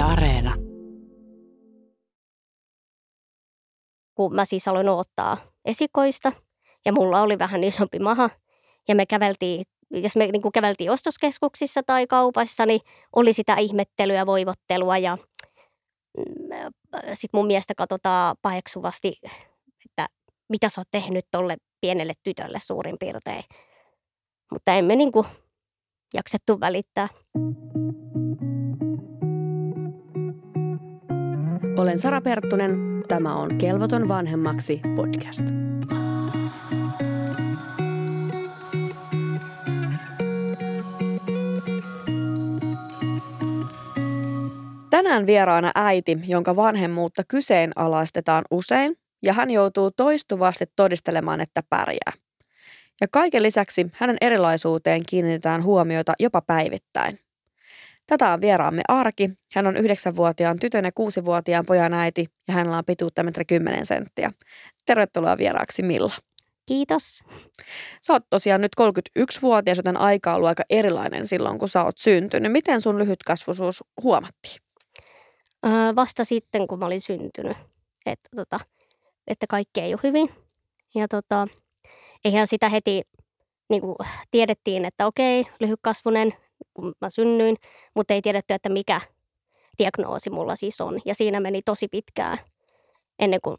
Areena. Kun mä siis aloin ottaa esikoista ja mulla oli vähän isompi maha ja me käveltiin, jos me niin käveltiin ostoskeskuksissa tai kaupassa, niin oli sitä ihmettelyä, voivottelua ja mm, sitten mun miestä katsotaan paheksuvasti, että mitä sä oot tehnyt tolle pienelle tytölle suurin piirtein. Mutta emme niin kuin jaksettu välittää. Olen Sara Perttunen. Tämä on Kelvoton vanhemmaksi podcast. Tänään vieraana äiti, jonka vanhemmuutta kyseenalaistetaan usein, ja hän joutuu toistuvasti todistelemaan, että pärjää. Ja kaiken lisäksi hänen erilaisuuteen kiinnitetään huomiota jopa päivittäin. Tätä on vieraamme Arki. Hän on 9-vuotiaan tytön ja 6-vuotiaan pojan äiti ja hänellä on pituutta metriä 10 senttiä. Tervetuloa vieraaksi Milla. Kiitos. Sä oot tosiaan nyt 31-vuotias, joten aika on ollut aika erilainen silloin, kun sä oot syntynyt. Miten sun lyhytkasvuisuus huomattiin? Öö, vasta sitten, kun mä olin syntynyt, että, tota, että kaikki ei ole hyvin. Ja tota, eihän sitä heti niin kuin tiedettiin, että okei, lyhytkasvunen, kun mä synnyin, mutta ei tiedetty, että mikä diagnoosi mulla siis on. Ja siinä meni tosi pitkään ennen kuin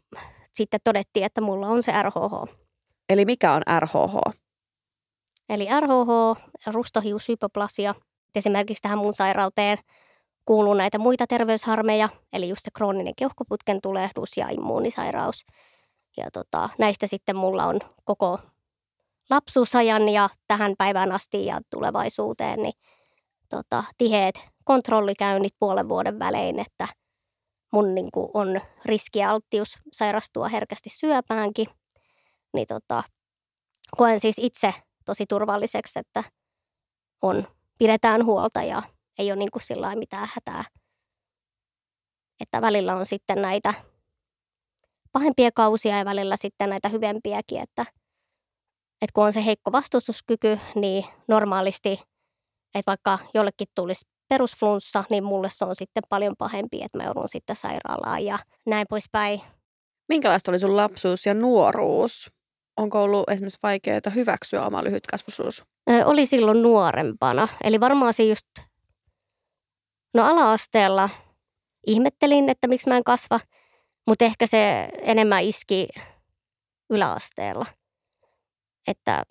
sitten todettiin, että mulla on se RHH. Eli mikä on RHH? Eli RHH, rustohiushypoplasia. Esimerkiksi tähän mun sairauteen kuuluu näitä muita terveysharmeja, eli just se krooninen keuhkoputken tulehdus ja immuunisairaus. Ja tota, näistä sitten mulla on koko lapsuusajan ja tähän päivään asti ja tulevaisuuteen niin tota, tiheet kontrollikäynnit puolen vuoden välein, että mun niin kuin, on riski ja alttius sairastua herkästi syöpäänkin. Niin tota, koen siis itse tosi turvalliseksi, että on, pidetään huolta ja ei ole niin kuin sillä mitään hätää. Että välillä on sitten näitä pahempia kausia ja välillä sitten näitä hyvempiäkin, että, että kun on se heikko vastustuskyky, niin normaalisti, että vaikka jollekin tulisi perusflunssa, niin mulle se on sitten paljon pahempi, että mä joudun sitten sairaalaan ja näin poispäin. Minkälaista oli sun lapsuus ja nuoruus? Onko ollut esimerkiksi vaikeaa hyväksyä oma lyhytkasvuisuus? Ö, oli silloin nuorempana. Eli varmaan se just, no ala-asteella ihmettelin, että miksi mä en kasva, mutta ehkä se enemmän iski yläasteella. Että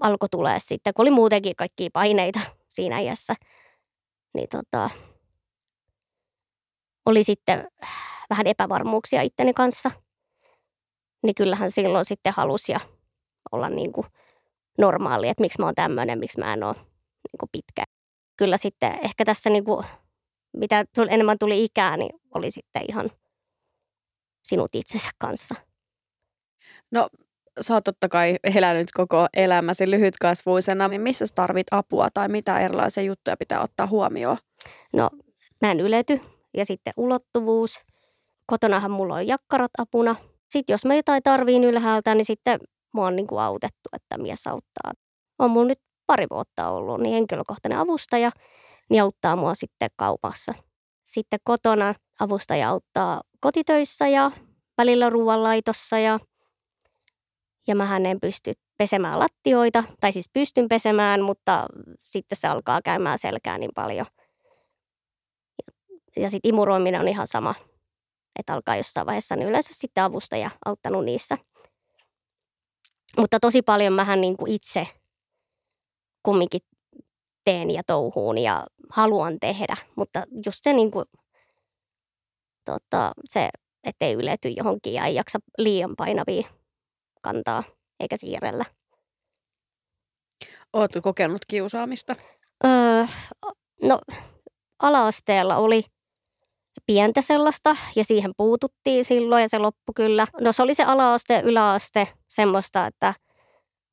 alkoi tulee sitten, kun oli muutenkin kaikkia paineita siinä niin tota, oli sitten vähän epävarmuuksia itteni kanssa. Niin kyllähän silloin sitten halusi ja olla niin kuin normaali, että miksi mä oon tämmöinen, miksi mä en ole niin kuin pitkä. Kyllä sitten ehkä tässä niin kuin, mitä enemmän tuli ikää, niin oli sitten ihan sinut itsensä kanssa. No sä oot totta kai elänyt koko elämäsi lyhytkasvuisena, niin missä sä tarvit apua tai mitä erilaisia juttuja pitää ottaa huomioon? No, mä en ylety ja sitten ulottuvuus. Kotonahan mulla on jakkarat apuna. Sitten jos mä jotain tarviin ylhäältä, niin sitten mua on niin kuin autettu, että mies auttaa. On mun nyt pari vuotta ollut, niin henkilökohtainen avustaja, niin auttaa mua sitten kaupassa. Sitten kotona avustaja auttaa kotitöissä ja välillä ruoanlaitossa ja ja mä en pysty pesemään lattioita, tai siis pystyn pesemään, mutta sitten se alkaa käymään selkää niin paljon. Ja, sitten imuroiminen on ihan sama, että alkaa jossain vaiheessa, niin yleensä sitten avustaja auttanut niissä. Mutta tosi paljon mähän niin kuin itse kumminkin teen ja touhuun ja haluan tehdä, mutta just se, niin kuin, tota, se ettei ylety johonkin ja ei jaksa liian painavia kantaa eikä siirrellä. Oletko kokenut kiusaamista? Öö, no, alaasteella oli pientä sellaista ja siihen puututtiin silloin ja se loppu kyllä. No se oli se alaaste, yläaste, semmoista, että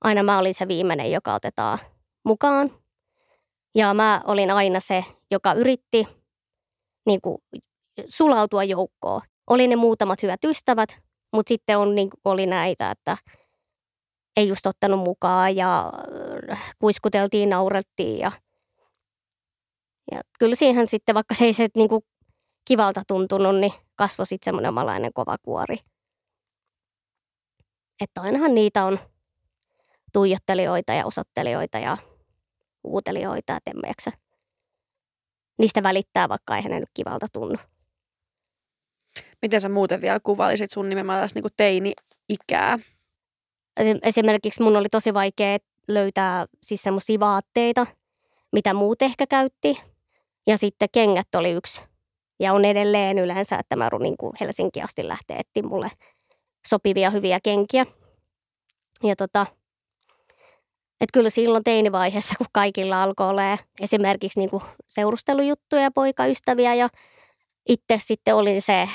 aina mä olin se viimeinen, joka otetaan mukaan. Ja mä olin aina se, joka yritti niin kuin, sulautua joukkoon. Oli ne muutamat hyvät ystävät, mutta sitten on, niin, oli näitä, että ei just ottanut mukaan ja äh, kuiskuteltiin, naurettiin ja, ja kyllä siihen sitten, vaikka se ei se niin kuin kivalta tuntunut, niin kasvoi sitten semmoinen omalainen kova kuori. Että ainahan niitä on tuijottelijoita ja osoittelijoita ja uutelijoita, että niistä välittää, vaikka ei hänen nyt kivalta tunnu. Miten sä muuten vielä kuvailisit sun nimenomaan niin teini-ikää? Esimerkiksi mun oli tosi vaikea löytää siis semmoisia vaatteita, mitä muut ehkä käytti. Ja sitten kengät oli yksi. Ja on edelleen yleensä, että mä niin kuin Helsinki asti lähteä etsiä mulle sopivia hyviä kenkiä. Ja tota, että kyllä silloin teinivaiheessa, kun kaikilla alkoi olla esimerkiksi niin kuin seurustelujuttuja ja poikaystäviä ja itse sitten olin se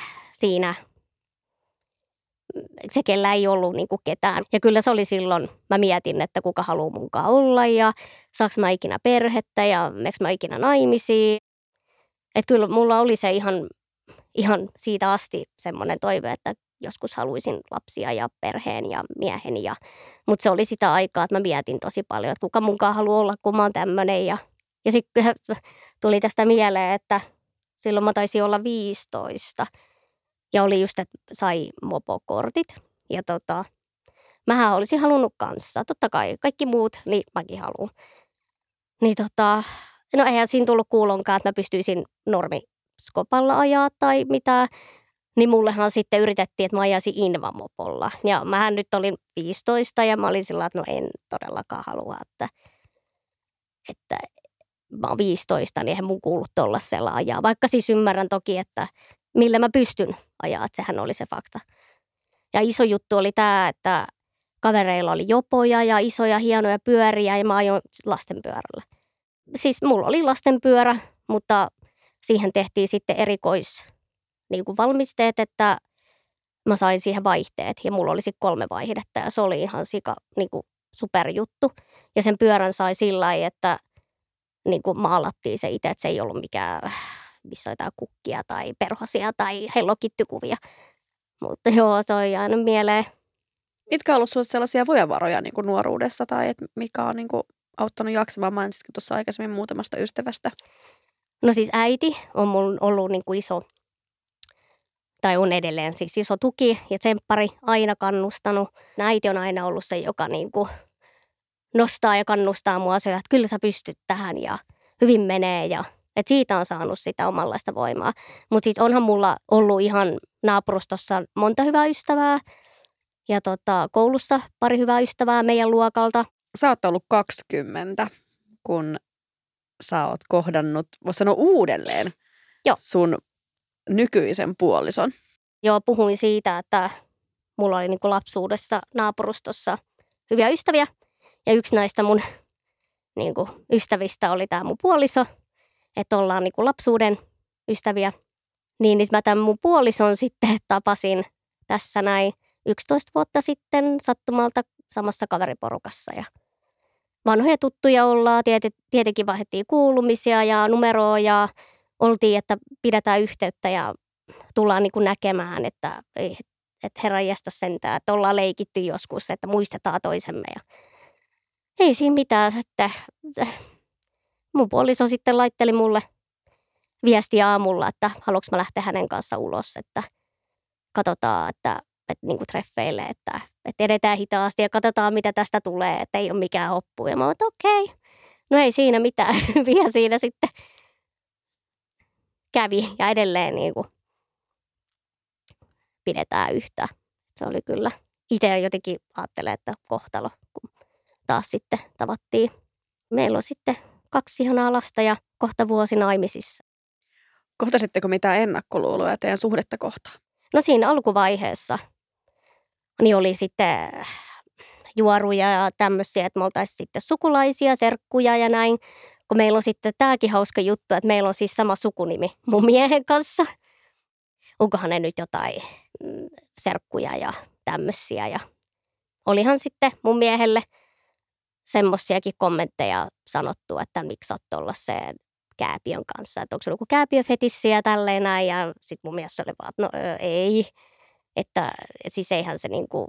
siinä, se kellä ei ollut niin kuin ketään. Ja kyllä se oli silloin, mä mietin, että kuka haluaa munkaan olla ja saaks mä ikinä perhettä ja meks mä ikinä naimisiin. Että kyllä mulla oli se ihan, ihan siitä asti semmoinen toive, että joskus haluaisin lapsia ja perheen ja miehen. Ja, mutta se oli sitä aikaa, että mä mietin tosi paljon, että kuka munkaan haluaa olla, kun mä oon tämmöinen. Ja, ja sitten tuli tästä mieleen, että silloin mä taisin olla 15. Ja oli just, että sai mopokortit. Ja tota, mähän olisin halunnut kanssa. Totta kai kaikki muut, niin mäkin haluan. Niin tota, no eihän siinä tullut kuulonkaan, että mä pystyisin normiskopalla ajaa tai mitä. Niin mullehan sitten yritettiin, että mä ajaisin Invamopolla. Ja mähän nyt olin 15 ja mä olin sillä että no en todellakaan halua, että, että mä oon 15, niin eihän mun kuulu tuollaisella ajaa. Vaikka siis ymmärrän toki, että millä mä pystyn ajaa, että sehän oli se fakta. Ja iso juttu oli tämä, että kavereilla oli jopoja ja isoja hienoja pyöriä ja mä ajoin lastenpyörällä. Siis mulla oli lastenpyörä, mutta siihen tehtiin sitten erikois niin kuin valmisteet, että mä sain siihen vaihteet ja mulla olisi kolme vaihdetta ja se oli ihan sika niin kuin superjuttu. Ja sen pyörän sai sillä lailla, että niin kuin maalattiin se itse, että se ei ollut mikään, missä jotain kukkia tai perhosia tai hellokittykuvia. Mutta joo, se on jäänyt mieleen. Mitkä on ollut sellaisia voimavaroja niin kuin nuoruudessa tai et mikä on niin kuin auttanut jaksamaan? Mainitsitko tuossa aikaisemmin muutamasta ystävästä? No siis äiti on mun ollut niin kuin iso tai on edelleen siis iso tuki ja tsemppari aina kannustanut. Äiti on aina ollut se, joka niin kuin nostaa ja kannustaa mua se, että kyllä sä pystyt tähän ja hyvin menee ja että siitä on saanut sitä omanlaista voimaa. Mutta sitten onhan mulla ollut ihan naapurustossa monta hyvää ystävää ja tota, koulussa pari hyvää ystävää meidän luokalta. Sä oot ollut 20, kun sä oot kohdannut, voisi sanoa uudelleen, Joo. sun nykyisen puolison? Joo, puhuin siitä, että mulla oli niin kuin lapsuudessa naapurustossa hyviä ystäviä. Ja yksi näistä mun niin kuin, ystävistä oli tämä mun puoliso, että ollaan niin kuin lapsuuden ystäviä. Niin, niin mä tämän mun puolison sitten tapasin tässä näin 11 vuotta sitten sattumalta samassa kaveriporukassa. Ja vanhoja tuttuja ollaan, tietenkin vaihdettiin kuulumisia ja numeroa ja oltiin, että pidetään yhteyttä ja tullaan niin kuin näkemään, että, että herra jästä sentään, että ollaan leikitty joskus, että muistetaan toisemme. Ja ei siinä mitään. Se, mun puoliso sitten laitteli mulle viesti aamulla, että haluanko mä lähteä hänen kanssa ulos, että katsotaan, että, että niin kuin treffeille, että, että edetään hitaasti ja katsotaan, mitä tästä tulee, että ei ole mikään hoppu. Ja mä okei, okay. no ei siinä mitään, hyviä siinä sitten kävi ja edelleen niin kuin pidetään yhtä. Se oli kyllä, itse jotenkin ajattelen, että kohtalo, kun taas sitten tavattiin. Meillä on sitten kaksi ihanaa lasta ja kohta vuosi naimisissa. Kohtasitteko mitään ennakkoluuloja teidän suhdetta kohtaan? No siinä alkuvaiheessa niin oli sitten juoruja ja tämmöisiä, että me oltaisiin sitten sukulaisia, serkkuja ja näin kun meillä on sitten tämäkin hauska juttu, että meillä on siis sama sukunimi mun miehen kanssa. Onkohan ne nyt jotain mm, serkkuja ja tämmöisiä. Ja olihan sitten mun miehelle semmoisiakin kommentteja sanottu, että miksi oot tuollaiseen kääpiön kanssa, että onko se joku kääpiöfetissi ja tälleen näin. Ja sitten mun mielestä oli vaan, että no ei, että siis eihän se niinku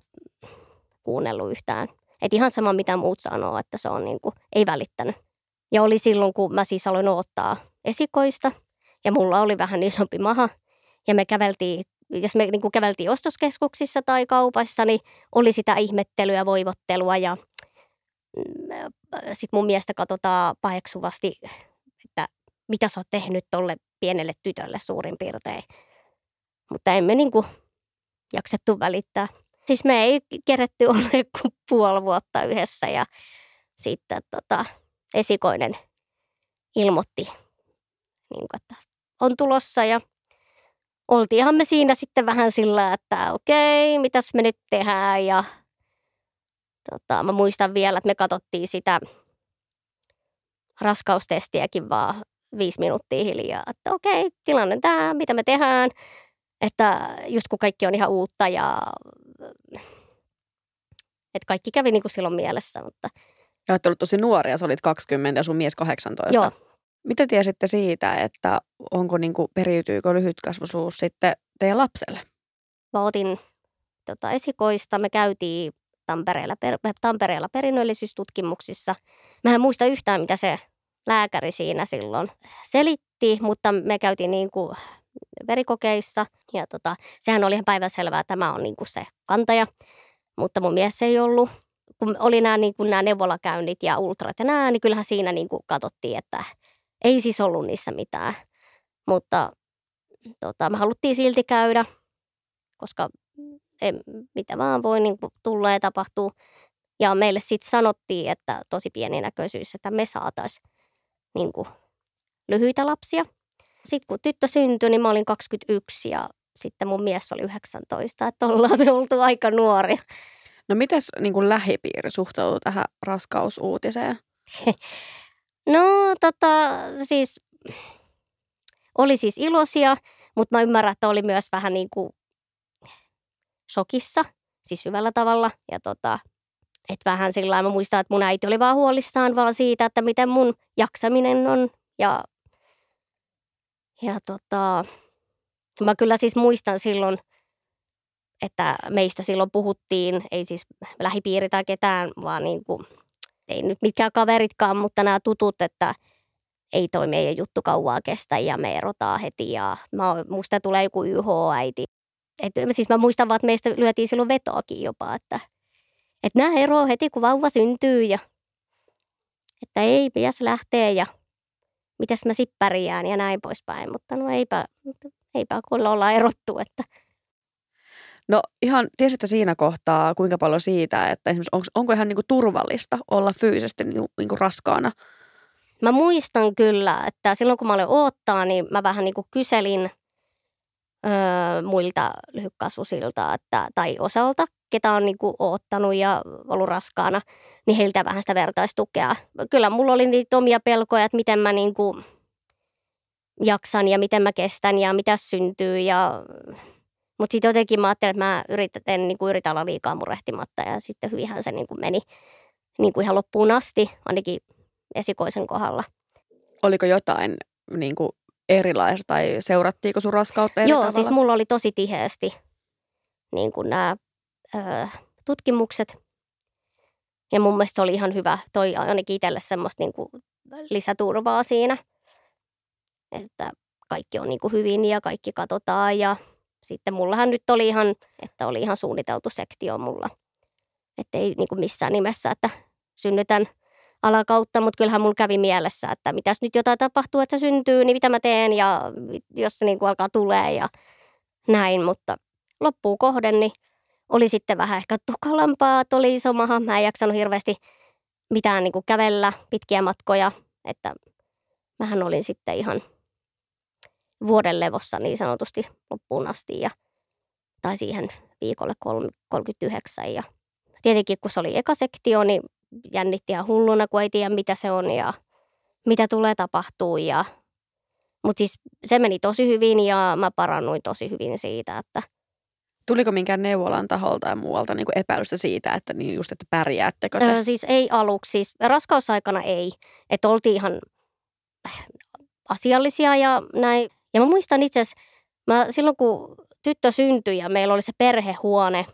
kuunnellut yhtään. Että ihan sama mitä muut sanoo, että se on niinku, ei välittänyt. Ja oli silloin, kun mä siis aloin ottaa esikoista. ja mulla oli vähän isompi maha. Ja me käveltiin, jos me niin kuin käveltiin ostoskeskuksissa tai kaupassa, niin oli sitä ihmettelyä, voivottelua ja sitten mun miestä katsotaan paheksuvasti, että mitä sä oot tehnyt tolle pienelle tytölle suurin piirtein. Mutta emme niin kuin jaksettu välittää. Siis me ei keretty olla kuin puoli vuotta yhdessä ja sitten tota, esikoinen ilmoitti, niin kuin, että on tulossa ja oltiinhan me siinä sitten vähän sillä, että okei, mitäs me nyt tehdään ja tota, mä muistan vielä, että me katsottiin sitä raskaustestiäkin vaan viisi minuuttia hiljaa, että okei, tilanne tämä, mitä me tehdään, että just kun kaikki on ihan uutta ja että kaikki kävi niin kuin silloin mielessä, mutta... Ja olette ollut tosi nuoria, sä olit 20 ja sun mies 18. Joo. Mitä tiesitte siitä, että onko niin kuin, periytyykö lyhytkasvuisuus sitten teidän lapselle? Mä otin tota, esikoista, me käytiin Tampereella, per, Tampereella perinnöllisyystutkimuksissa. Mä en muista yhtään, mitä se lääkäri siinä silloin selitti, mutta me käytiin niin kuin verikokeissa ja tota, sehän oli ihan päivänselvää, että tämä on niin kuin se kantaja, mutta mun mies ei ollut. Kun oli nämä, niin kuin nämä neuvolakäynnit ja ultrat ja nämä, niin kyllähän siinä niin kuin katsottiin, että ei siis ollut niissä mitään. Mutta tota, me haluttiin silti käydä, koska ei, mitä vaan voi niin kuin tulla ja tapahtuu. Ja meille sitten sanottiin, että tosi pieni näköisyys, että me saataisiin niin kuin, lyhyitä lapsia. Sitten kun tyttö syntyi, niin mä olin 21 ja sitten mun mies oli 19, että ollaan me oltu aika nuoria. No mitäs niin kuin lähipiiri suhtautuu tähän raskausuutiseen? no tota siis oli siis iloisia, mutta mä ymmärrän, että oli myös vähän niin kuin shokissa, siis hyvällä tavalla. Ja tota, et vähän sillä mä muistan, että mun äiti oli vaan huolissaan vaan siitä, että miten mun jaksaminen on. Ja, ja tota, mä kyllä siis muistan silloin, että meistä silloin puhuttiin, ei siis lähipiiri tai ketään, vaan niin kuin, ei nyt mitkään kaveritkaan, mutta nämä tutut, että ei toi meidän juttu kauaa kestä ja me erotaan heti ja mä, musta tulee joku YH-äiti. Et, siis mä muistan vaan, että meistä lyötiin silloin vetoakin jopa, että – että nämä eroaa heti, kun vauva syntyy ja että ei piäs lähteä ja mitäs mä sippärjään ja näin poispäin. Mutta no eipä, eipä kun ollaan erottu, että No ihan, tiesitkö siinä kohtaa kuinka paljon siitä, että esimerkiksi onko, onko ihan niin kuin turvallista olla fyysisesti niin, niin kuin raskaana? Mä muistan kyllä, että silloin kun mä olin oottaa, niin mä vähän niin kuin kyselin öö, muilta lyhykkasvusilta että, tai osalta ketä on niin kuin oottanut ja ollut raskaana, niin heiltä vähän sitä vertaistukea. Kyllä mulla oli niitä omia pelkoja, että miten mä niin kuin jaksan ja miten mä kestän ja mitä syntyy. Ja... Mutta sitten jotenkin mä ajattelin, että mä yritän, niin kuin yritän olla liikaa murehtimatta ja sitten hyvinhän se niin kuin meni niin kuin ihan loppuun asti, ainakin esikoisen kohdalla. Oliko jotain niin kuin erilaista tai seurattiinko sun raskautta eri Joo, tavalla? siis mulla oli tosi tiheästi niin kuin nämä ö, tutkimukset. Ja mun mielestä se oli ihan hyvä, toi ainakin itselle semmoista niin kuin lisäturvaa siinä, että kaikki on niin kuin hyvin ja kaikki katsotaan ja sitten mullahan nyt oli ihan, että oli ihan suunniteltu sektio mulla. Että ei niin kuin missään nimessä, että synnytän alakautta, mutta kyllähän mulla kävi mielessä, että mitäs nyt jotain tapahtuu, että se syntyy, niin mitä mä teen ja jos se niin kuin alkaa tulee ja näin, mutta loppuu kohden, niin oli sitten vähän ehkä tukalampaa, että oli iso maha. Mä en jaksanut hirveästi mitään niin kuin kävellä pitkiä matkoja, että mähän olin sitten ihan vuoden levossa niin sanotusti loppuun asti ja, tai siihen viikolle 39 ja tietenkin kun se oli eka sektio, niin jännitti ihan hulluna, kun ei tiedä mitä se on ja mitä tulee tapahtuu ja mutta siis se meni tosi hyvin ja mä parannuin tosi hyvin siitä, että – Tuliko minkään neuvolan taholta ja muualta niin kuin epäilystä siitä, että niin just, että pärjäättekö te? Öö, siis ei aluksi, siis raskausaikana ei. Että oltiin ihan asiallisia ja näin. Ja mä muistan itse asiassa, mä silloin kun tyttö syntyi ja meillä oli se perhehuone,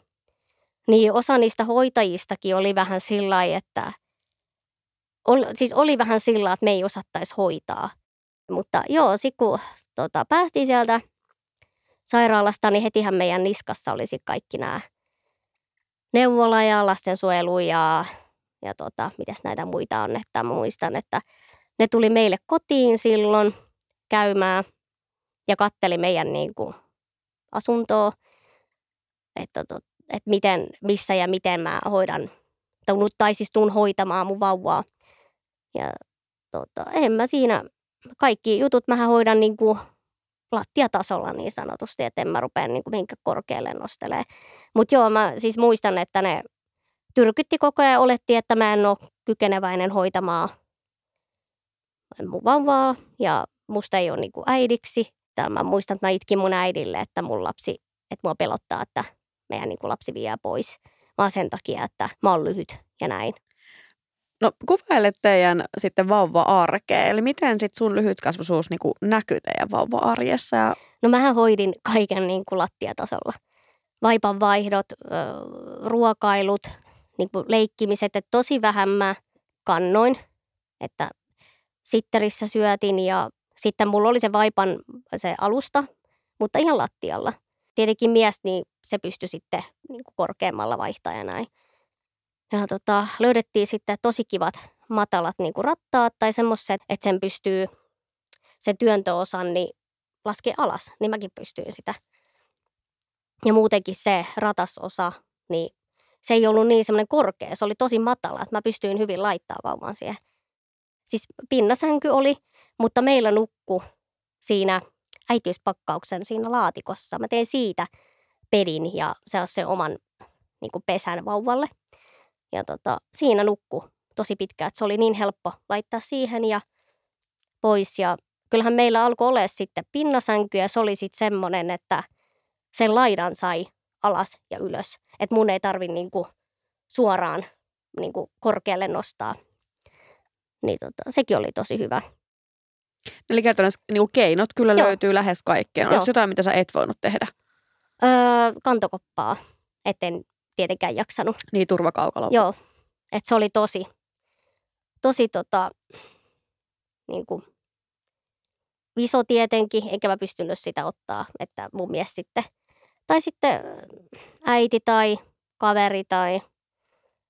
niin osa niistä hoitajistakin oli vähän sillä että ol, siis oli vähän sillä että me ei osattaisi hoitaa. Mutta joo, sit kun tota, päästiin sieltä sairaalasta, niin hetihän meidän niskassa olisi kaikki nämä neuvola ja lastensuojelu ja, ja tota, mitäs näitä muita on. Että muistan, että ne tuli meille kotiin silloin käymään ja katteli meidän niin kuin, asuntoa, että, to, että miten, missä ja miten mä hoidan, tai siis tuun hoitamaan mun vauvaa. Ja tota, en mä siinä, kaikki jutut mä hoidan niin kuin lattiatasolla niin sanotusti, että en mä rupea niin kuin minkä korkealle nostelee. Mutta joo, mä siis muistan, että ne tyrkytti koko ajan oletti, että mä en ole kykeneväinen hoitamaan mun vauvaa ja musta ei ole niin kuin äidiksi. Ja mä muistan, että mä itkin mun äidille, että mun lapsi, että mua pelottaa, että meidän niin kuin lapsi vie pois, vaan sen takia, että mä oon lyhyt ja näin. No kuvaile teidän sitten vauva-arkea, eli miten sitten sun lyhytkasvuisuus niin kuin näkyy teidän vauva-arjessa? Ja... No mähän hoidin kaiken niin kuin lattiatasolla. Vaipan vaihdot, ruokailut, niin kuin leikkimiset, että tosi vähän mä kannoin, että sitterissä syötin ja sitten mulla oli se vaipan se alusta, mutta ihan lattialla. Tietenkin mies, niin se pystyi sitten niin kuin korkeammalla vaihtaa ja tota, löydettiin sitten tosi kivat matalat niin kuin rattaat tai semmoiset, että sen pystyy sen työntöosan niin laskea alas, niin mäkin pystyin sitä. Ja muutenkin se ratasosa, niin se ei ollut niin semmoinen korkea, se oli tosi matala, että mä pystyin hyvin laittaa vauvan siihen. Siis pinnasänky oli, mutta meillä nukku siinä äitiyspakkauksen siinä laatikossa. Mä tein siitä pedin ja sellaisen oman niin kuin pesän vauvalle. Ja tota, siinä nukku tosi pitkään, että se oli niin helppo laittaa siihen ja pois. Ja kyllähän meillä alkoi olla sitten pinnasänky ja se oli sitten semmoinen, että sen laidan sai alas ja ylös. Että mun ei tarvi niinku suoraan niinku korkealle nostaa. Niin tota, sekin oli tosi hyvä. Eli käytännössä niin keinot kyllä Joo. löytyy lähes kaikkeen. Onko jotain, mitä sä et voinut tehdä? Öö, kantokoppaa. Etten tietenkään jaksanut. Niin, turvakaukalo. Joo. Että se oli tosi, tosi tota, niin kuin, iso tietenkin, enkä mä pystynyt sitä ottaa, että mun mies sitten, tai sitten äiti tai kaveri tai,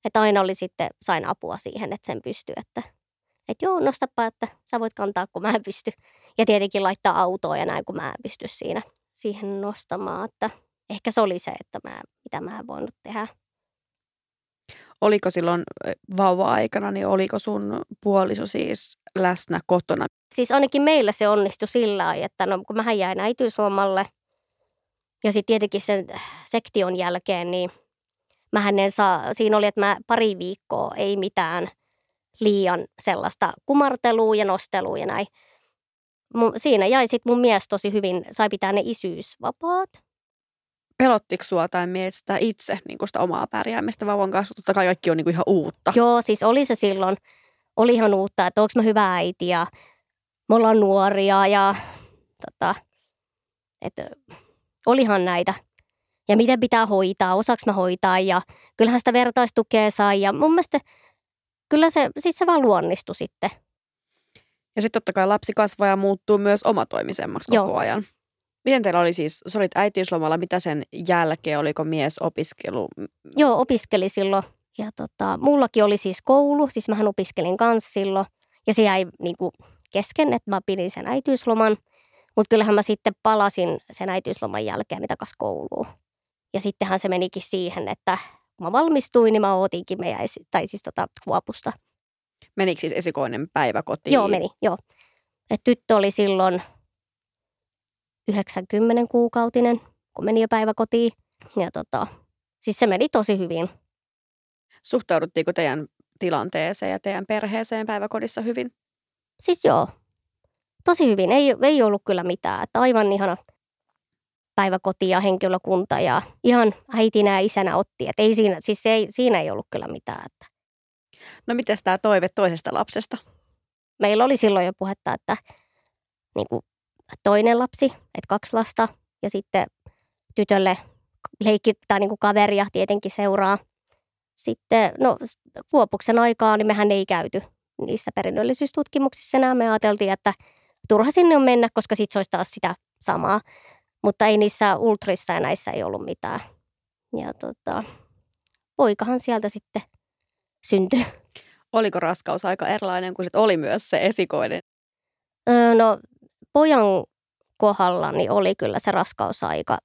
että aina oli sitten, sain apua siihen, että sen pystyy, että että joo, nostapa, että sä voit kantaa, kun mä en pysty. Ja tietenkin laittaa autoa ja näin, kun mä en pysty siinä siihen nostamaan. Että ehkä se oli se, että mä, mitä mä en voinut tehdä. Oliko silloin vauva-aikana, niin oliko sun puoliso siis läsnä kotona? Siis ainakin meillä se onnistui sillä lailla, että no, kun mä jäin äitiyslomalle ja sitten tietenkin sen sektion jälkeen, niin mähän en saa, siinä oli, että mä pari viikkoa ei mitään liian sellaista kumartelua ja nostelua ja näin. Siinä jäi sitten mun mies tosi hyvin, sai pitää ne isyysvapaat pelottiko sua tai mietitään itse niin sitä omaa pärjäämistä vauvan kanssa? Totta kai kaikki on niin kuin ihan uutta. Joo, siis oli se silloin, oli ihan uutta, että onko mä hyvä äiti ja me ollaan nuoria ja tota, että olihan näitä. Ja miten pitää hoitaa, osaako mä hoitaa ja kyllähän sitä vertaistukea sai ja mun mielestä kyllä se, siis se vaan luonnistui sitten. Ja sitten totta kai lapsi kasvaa ja muuttuu myös omatoimisemmaksi Joo. koko ajan. Miten teillä oli siis, sä olit äitiyslomalla, mitä sen jälkeen, oliko mies opiskelu? Joo, opiskeli silloin. Ja tota, mullakin oli siis koulu, siis mähän opiskelin kanssa silloin. Ja se jäi niin kuin kesken, että mä pidin sen äitiysloman. Mutta kyllähän mä sitten palasin sen äitiysloman jälkeen takaisin kouluun. Ja sittenhän se menikin siihen, että kun mä valmistuin, niin mä ootinkin meidän, tai siis tota, kuopusta. Menikö siis esikoinen päivä kotiin? Joo, meni, joo. Et tyttö oli silloin 90 kuukautinen, kun meni jo päiväkotiin. Ja tota, siis se meni tosi hyvin. Suhtauduttiinko teidän tilanteeseen ja teidän perheeseen päiväkodissa hyvin? Siis joo, tosi hyvin. Ei, ei ollut kyllä mitään. Että aivan ihana päiväkoti ja henkilökunta ja ihan äitinä ja isänä otti. Että ei siinä, siis ei, siinä ei ollut kyllä mitään. Että. No miten tämä toive toisesta lapsesta? Meillä oli silloin jo puhetta, että niin kuin toinen lapsi, että kaksi lasta ja sitten tytölle leikki tai niin kaveria tietenkin seuraa. Sitten no, Kuopuksen aikaa niin mehän ei käyty niissä perinnöllisyystutkimuksissa enää. Me ajateltiin, että turha sinne on mennä, koska sitten se olisi taas sitä samaa. Mutta ei niissä ultrissa ja näissä ei ollut mitään. Ja tota, poikahan sieltä sitten syntyi. Oliko raskaus aika erilainen kuin sit oli myös se esikoinen? Öö, no pojan kohdalla niin oli kyllä se raskausaika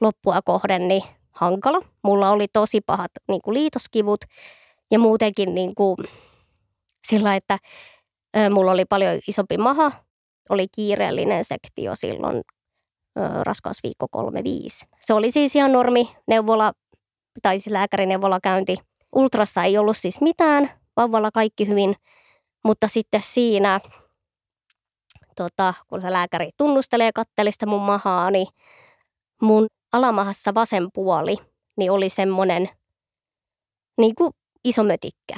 loppua kohden niin hankala. Mulla oli tosi pahat niin kuin liitoskivut ja muutenkin niin kuin, sillä, että ö, mulla oli paljon isompi maha. Oli kiireellinen sektio silloin ö, raskausviikko 35. Se oli siis ihan normi neuvola tai siis lääkärineuvola käynti. Ultrassa ei ollut siis mitään, vauvalla kaikki hyvin, mutta sitten siinä, tota, kun se lääkäri tunnustelee kattelista mun mahaa, niin mun alamahassa vasen puoli niin oli semmoinen niin kuin iso mötikkä.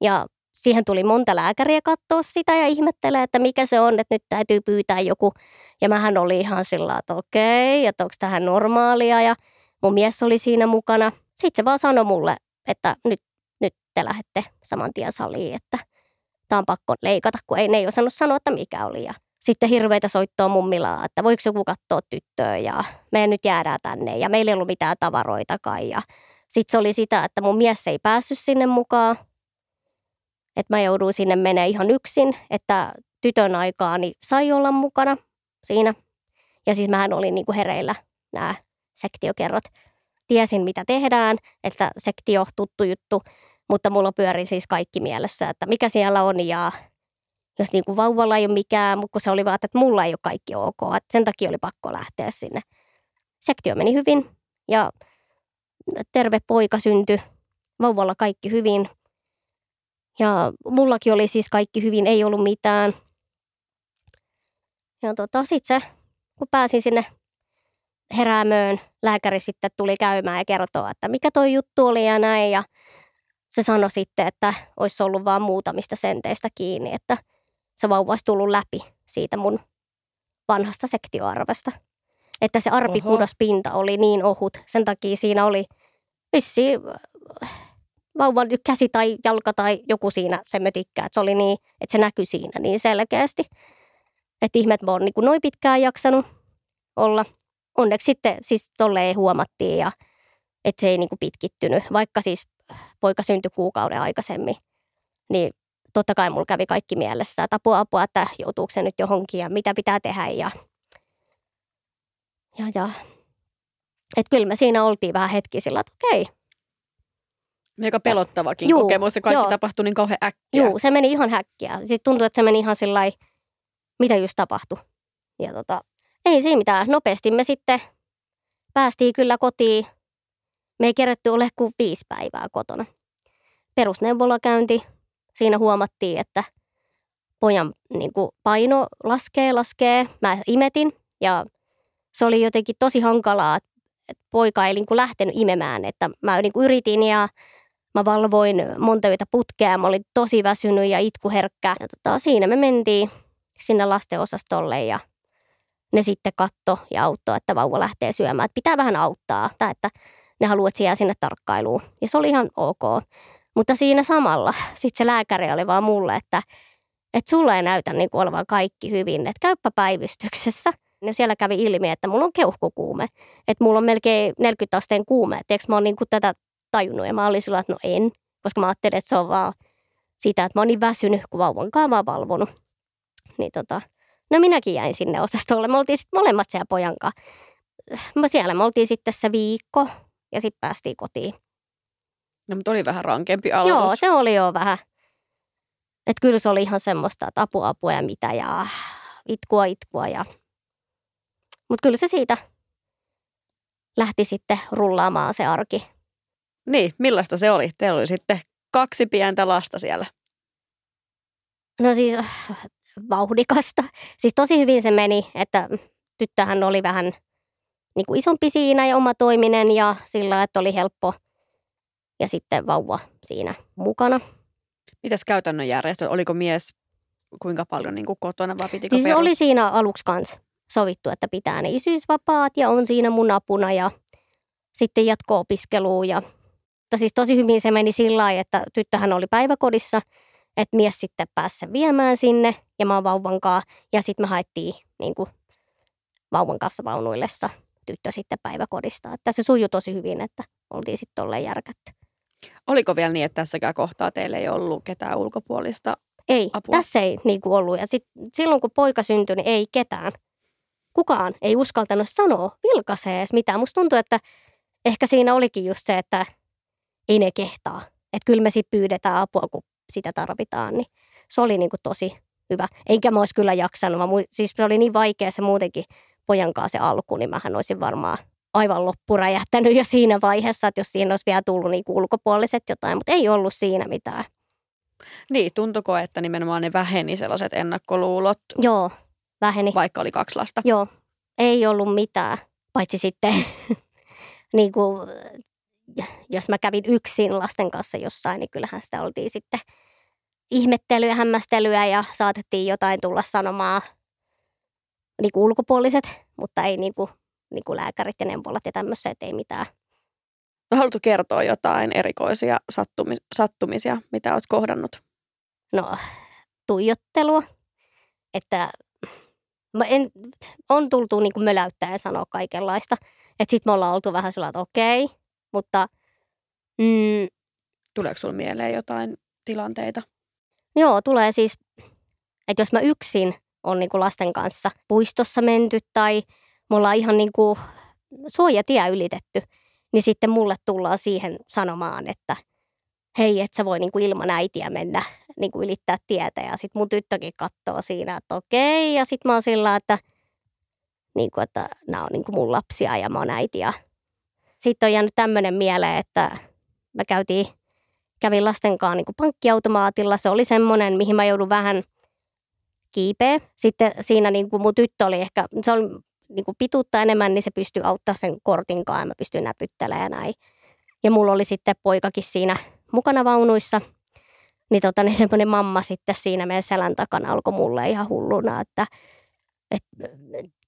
Ja siihen tuli monta lääkäriä katsoa sitä ja ihmettelee, että mikä se on, että nyt täytyy pyytää joku. Ja mähän oli ihan sillä että okei, että onko tähän normaalia ja mun mies oli siinä mukana. Sitten se vaan sanoi mulle, että nyt, nyt te lähdette saman tien saliin, että tämä on pakko leikata, kun ei ne ei osannut sanoa, että mikä oli. Ja sitten hirveitä soittoa mummilaa, että voiko joku katsoa tyttöä ja me nyt jäädään tänne ja meillä ei ollut mitään tavaroitakaan. Ja sitten se oli sitä, että mun mies ei päässyt sinne mukaan, että mä jouduin sinne menee ihan yksin, että tytön aikaa niin sai olla mukana siinä. Ja siis mähän olin niin kuin hereillä nämä sektiokerrot. Tiesin, mitä tehdään, että sektio tuttu juttu, mutta mulla pyöri siis kaikki mielessä, että mikä siellä on ja jos niin kuin vauvalla ei ole mikään, mutta se oli vaan, että mulla ei ole kaikki ok. Että sen takia oli pakko lähteä sinne. Sektio meni hyvin ja terve poika syntyi. Vauvalla kaikki hyvin. Ja mullakin oli siis kaikki hyvin, ei ollut mitään. Ja tota, sitten se, kun pääsin sinne heräämöön, lääkäri sitten tuli käymään ja kertoo, että mikä toi juttu oli ja näin. Ja se sanoi sitten, että olisi ollut vain muutamista senteistä kiinni, että – se vauva olisi tullut läpi siitä mun vanhasta sektioarvesta. Että se arpikudospinta oli niin ohut. Sen takia siinä oli vissi vauvan käsi tai jalka tai joku siinä se mötikkä. Että se oli niin, että se näkyi siinä niin selkeästi. Että ihmet mä oon niin noin pitkään jaksanut olla. Onneksi sitten siis tolleen huomattiin ja että se ei niin kuin pitkittynyt. Vaikka siis poika syntyi kuukauden aikaisemmin, niin totta kai mulla kävi kaikki mielessä, että apua, apua, että joutuuko se nyt johonkin ja mitä pitää tehdä ja, ja, ja. Että kyllä me siinä oltiin vähän hetki sillä, että okei. Aika pelottavakin juu, kokemus, ja kaikki joo. tapahtui niin kauhean äkkiä. Joo, se meni ihan häkkiä. Sitten tuntui, että se meni ihan sillä mitä just tapahtui. Ja tota, ei siinä mitään. Nopeasti me sitten päästiin kyllä kotiin. Me ei kerätty ole kuin viisi päivää kotona. Perusneuvolakäynti, siinä huomattiin, että pojan niin kuin paino laskee, laskee. Mä imetin ja se oli jotenkin tosi hankalaa, että poika ei niin kuin lähtenyt imemään. Että mä niin kuin yritin ja mä valvoin monta yötä putkea. Mä olin tosi väsynyt ja itkuherkkä. Ja tota, siinä me mentiin sinne lastenosastolle ja ne sitten katto ja auttoi, että vauva lähtee syömään. Että pitää vähän auttaa, tai että ne haluaa, että se jää sinne tarkkailuun. Ja se oli ihan ok. Mutta siinä samalla sitten se lääkäri oli vaan mulle, että, että sulla ei näytä niin olevan kaikki hyvin, että käyppä päivystyksessä. Ja siellä kävi ilmi, että mulla on keuhkokuume, että mulla on melkein 40 asteen kuume. että eikö mä oon niin kuin tätä tajunnut ja mä olin sillä, että no en, koska mä ajattelin, että se on vaan sitä, että mä oon niin väsynyt, kun vauvan kanssa valvonut. Niin tota, no minäkin jäin sinne osastolle. Me oltiin sitten molemmat siellä pojan kanssa. Siellä me oltiin sitten se viikko ja sitten päästiin kotiin. No, mutta oli vähän rankempi aloitus. Joo, se oli jo vähän. Että kyllä se oli ihan semmoista, että apua, apua ja mitä ja itkua, itkua. Ja... Mutta kyllä se siitä lähti sitten rullaamaan se arki. Niin, millaista se oli? Teillä oli sitten kaksi pientä lasta siellä. No siis vauhdikasta. Siis tosi hyvin se meni, että tyttöhän oli vähän niin kuin isompi siinä ja oma toiminen ja sillä, että oli helppo – ja sitten vauva siinä mukana. Mitäs käytännön järjestö? Oliko mies kuinka paljon niin kuin kotona vai pitikö siis perus? oli siinä aluksi kanssa sovittu, että pitää ne isyysvapaat ja on siinä mun apuna ja sitten jatko-opiskeluun. Ja, mutta siis tosi hyvin se meni sillä lailla, että tyttöhän oli päiväkodissa että mies sitten pääsi sen viemään sinne ja mä oon vauvan kanssa. Ja sitten me haettiin niin kuin, vauvan kanssa vaunuillessa tyttö sitten päiväkodista. Että se sujui tosi hyvin, että oltiin sitten tolleen järkätty. Oliko vielä niin, että tässäkään kohtaa teillä ei ollut ketään ulkopuolista Ei, apua? tässä ei niin kuin ollut. Ja sit, silloin kun poika syntyi, niin ei ketään. Kukaan ei uskaltanut sanoa, vilkaisee edes mitään. Musta tuntuu, että ehkä siinä olikin just se, että ei ne kehtaa. Että kyllä me sitten pyydetään apua, kun sitä tarvitaan. Niin se oli niin kuin tosi hyvä. Eikä mä olisi kyllä jaksanut. Mä, siis se oli niin vaikea se muutenkin pojan kanssa se alku, niin mähän olisin varmaan aivan loppuräjähtänyt jo siinä vaiheessa, että jos siinä olisi vielä tullut niin ulkopuoliset jotain, mutta ei ollut siinä mitään. Niin, tuntuko, että nimenomaan ne väheni sellaiset ennakkoluulot, Joo, väheni. vaikka oli kaksi lasta? Joo, ei ollut mitään, paitsi sitten niin kuin, jos mä kävin yksin lasten kanssa jossain, niin kyllähän sitä oltiin sitten ihmettelyä, hämmästelyä ja saatettiin jotain tulla sanomaan niin kuin ulkopuoliset, mutta ei niin kuin, niin kuin lääkärit ja neuvolat ja tämmöiset, ei mitään. No, haluatko kertoa jotain erikoisia sattumis- sattumisia, mitä olet kohdannut? No, tuijottelua, että mä en, on tultu niin kuin möläyttää ja sanoa kaikenlaista. Että sit me ollaan oltu vähän sellainen, että okei, mutta mm, Tuleeko sinulle mieleen jotain tilanteita? Joo, tulee siis, että jos mä yksin on niin kuin lasten kanssa puistossa menty tai me ollaan ihan niin kuin suojatie ylitetty, niin sitten mulle tullaan siihen sanomaan, että hei, et sä voi niin kuin ilman äitiä mennä niin kuin ylittää tietä. Ja sitten mun tyttökin katsoo siinä, että okei. Ja sitten mä oon sillä, että, niin kuin, että nämä on niin kuin mun lapsia ja mä oon äiti. Ja sitten on jäänyt tämmöinen mieleen, että mä käytiin kävin lasten kanssa niin pankkiautomaatilla. Se oli semmoinen, mihin mä joudun vähän kiipeä. Sitten siinä niin kuin mun tyttö oli ehkä, se oli niin kuin pituutta enemmän, niin se pystyi auttaa sen kortin kanssa ja mä pystyin näpyttelemään ja näin. Ja mulla oli sitten poikakin siinä mukana vaunuissa. Niin, tota, niin semmoinen mamma sitten siinä meidän selän takana alkoi mulle ihan hulluna, että, että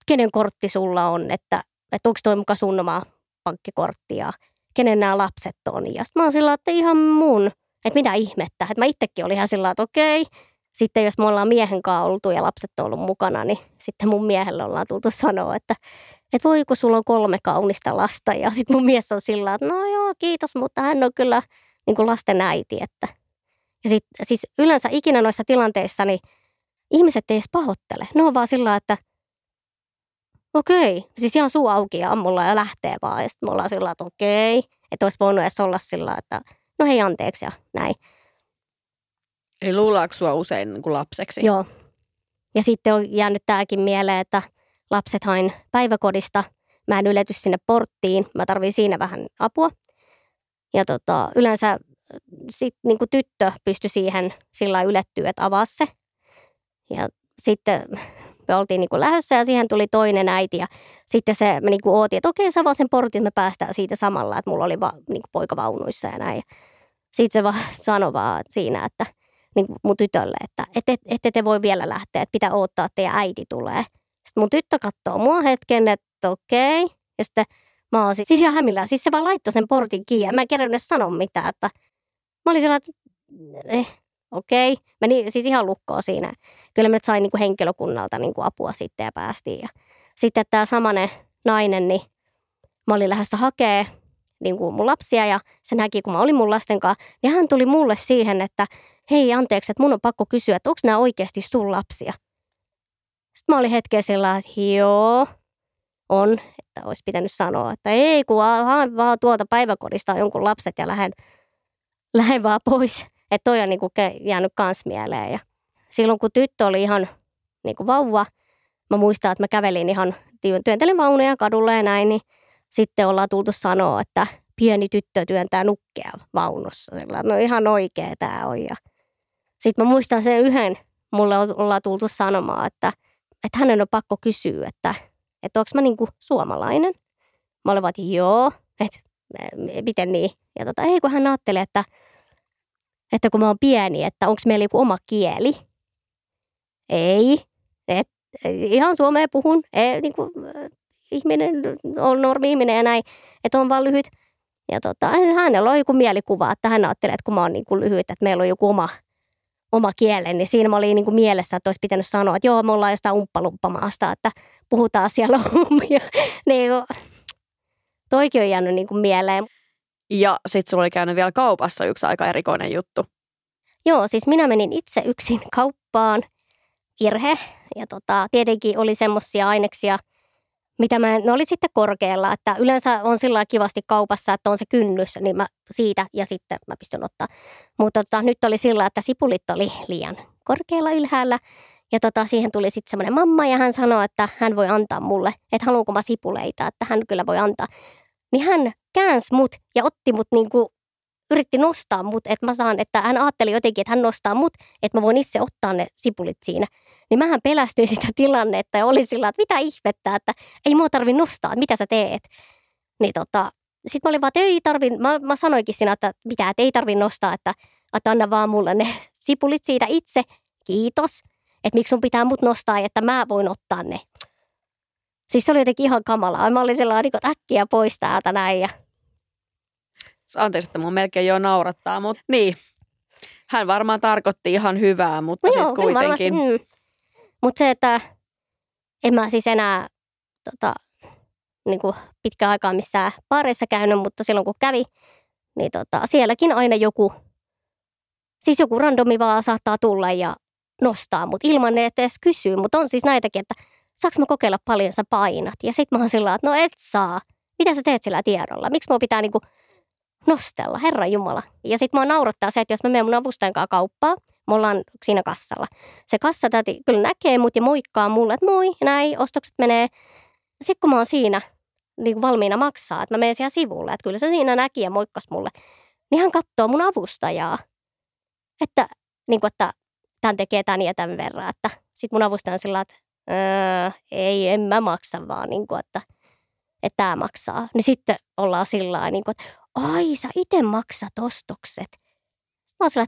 kenen kortti sulla on, että, että onko toi muka sun oma pankkikortti ja kenen nämä lapset on. Ja sitten mä oon sillä että ihan mun, että mitä ihmettä. Että mä itsekin olin ihan sillä että okei. Sitten jos me ollaan miehen kanssa oltu ja lapset on ollut mukana, niin sitten mun miehelle ollaan tultu sanoa, että, että voiko sulla on kolme kaunista lasta. Ja sitten mun mies on sillä että no joo, kiitos, mutta hän on kyllä niin kuin lasten äiti. Että. Ja sit, siis yleensä ikinä noissa tilanteissa, niin ihmiset ei edes pahoittele. Ne on vaan sillä että okei, siis ihan suu auki ja ammulla ja lähtee vaan. Ja sitten me ollaan sillä että okei, että olisi voinut edes olla sillä että no hei anteeksi ja näin. Eli luulaako sinua usein niin kuin lapseksi? Joo. Ja sitten on jäänyt tämäkin mieleen, että lapset hain päiväkodista. Mä en ylety sinne porttiin. Mä tarviin siinä vähän apua. Ja tota, yleensä sit, niin kuin tyttö pystyi siihen sillä ylettyä, että avaa se. Ja sitten me oltiin niin kuin lähdössä ja siihen tuli toinen äiti. Ja sitten se me niin kuin ootin, että okei, sä avaa sen portin, että me päästään siitä samalla. Että mulla oli va, niin kuin poika vaunuissa ja näin. Sitten se vaan sanoi vaan siinä, että niin kuin mun tytölle, että ette, et, ette te voi vielä lähteä, että pitää odottaa, että teidän äiti tulee. Sitten mun tyttö katsoo mua hetken, että okei. Ja sitten mä oon siis, siis ihan hämillään. Siis se vaan laittoi sen portin kiinni ja mä en kerran edes sanoa mitään. Että mä olin sellainen, että eh, okei. Meni siis ihan lukkoon siinä. Kyllä mä sain niin kuin henkilökunnalta niin kuin apua sitten ja päästiin. Ja sitten tämä samanen nainen, niin mä olin lähdössä hakee niin kuin mun lapsia ja se näki, kun mä olin mun lasten kanssa, niin hän tuli mulle siihen, että hei anteeksi, että mun on pakko kysyä, että onko nämä oikeasti sun lapsia? Sitten mä olin hetken sillä että joo, on, että olisi pitänyt sanoa, että ei, kun vaan tuolta päiväkodista jonkun lapset ja lähden, lähden vaan pois. Että toi on niin kuin jäänyt kans mieleen. Ja silloin kun tyttö oli ihan niin kuin vauva, mä muistan, että mä kävelin ihan, työntelin vaunuja kadulle ja näin, niin sitten ollaan tultu sanoa, että pieni tyttö työntää nukkea vaunussa. No ihan oikea tämä on. Ja sitten mä muistan sen yhden, mulle ollaan tultu sanomaan, että, että hänen on pakko kysyä, että, että onko mä niinku suomalainen. Mä olen että joo, että miten niin. Ja tota, ei kun hän ajattelee, että, että kun mä oon pieni, että onko meillä joku oma kieli. Ei, et, ihan suomea puhun. Ei, niin kuin, ihminen on normi-ihminen ja näin, että on vaan lyhyt. Ja tota, hänellä on joku mielikuva, että hän ajattelee, että kun mä oon niin kuin lyhyt, että meillä on joku oma, oma kielen, niin siinä mä olin niin kuin mielessä, että olisi pitänyt sanoa, että joo, me ollaan jostain umppalumppamaasta, että puhutaan siellä hommia. niin kuin, toikin on jäänyt niin kuin mieleen. Ja sitten sulla oli käynyt vielä kaupassa yksi aika erikoinen juttu. Joo, siis minä menin itse yksin kauppaan, irhe, ja tota, tietenkin oli semmoisia aineksia, mitä mä, ne oli sitten korkealla, että yleensä on sillä kivasti kaupassa, että on se kynnys, niin mä siitä ja sitten mä pystyn ottaa. Mutta tota, nyt oli sillä, että sipulit oli liian korkealla ylhäällä ja tota, siihen tuli sitten semmoinen mamma ja hän sanoi, että hän voi antaa mulle, että haluanko mä sipuleita, että hän kyllä voi antaa. Niin hän käänsi mut ja otti mut niinku yritti nostaa mut, että mä saan, että hän ajatteli jotenkin, että hän nostaa mut, että mä voin itse ottaa ne sipulit siinä. Niin mähän pelästyin sitä tilannetta ja oli sillä, että mitä ihmettä, että ei mua tarvi nostaa, että mitä sä teet. Niin tota, sitten mä olin vaan, että ei tarvi, mä, mä sanoinkin siinä, että mitä, että ei tarvi nostaa, että, että anna vaan mulle ne sipulit siitä itse, kiitos. Että miksi sun pitää mut nostaa, että mä voin ottaa ne. Siis se oli jotenkin ihan kamalaa. Mä olin sellainen, että äkkiä pois täältä näin ja anteeksi, että mun melkein jo naurattaa, mutta niin. Hän varmaan tarkoitti ihan hyvää, mutta no sitten kuitenkin. Mm. Mutta se, että en mä siis enää tota, niin kuin pitkä aikaa missään paareissa käynyt, mutta silloin kun kävi, niin tota, sielläkin aina joku, siis joku randomi vaan saattaa tulla ja nostaa, mutta ilman että edes kysyy. Mutta on siis näitäkin, että saanko mä kokeilla paljon sä painat? Ja sitten mä oon sillä että no et saa. Mitä sä teet sillä tiedolla? Miksi mä pitää niinku nostella, Herra Jumala. Ja sitten mua naurattaa se, että jos mä menen mun avustajan kanssa kauppaan, me ollaan siinä kassalla. Se kassa täti kyllä näkee mut ja moikkaa mulle, että moi, näin, ostokset menee. Sitten kun mä oon siinä niin valmiina maksaa, että mä menen siellä sivulle, että kyllä se siinä näki ja moikkas mulle, niin hän katsoo mun avustajaa, että, niin kuin, että tämän tekee tämän ja tämän verran. Että sitten mun avustaja on sillä että öö, ei, en mä maksa vaan, niin kuin, että, että tämä maksaa. Niin sitten ollaan sillä niin kuin, että ai sä itse maksat ostokset. Mä oon sillä,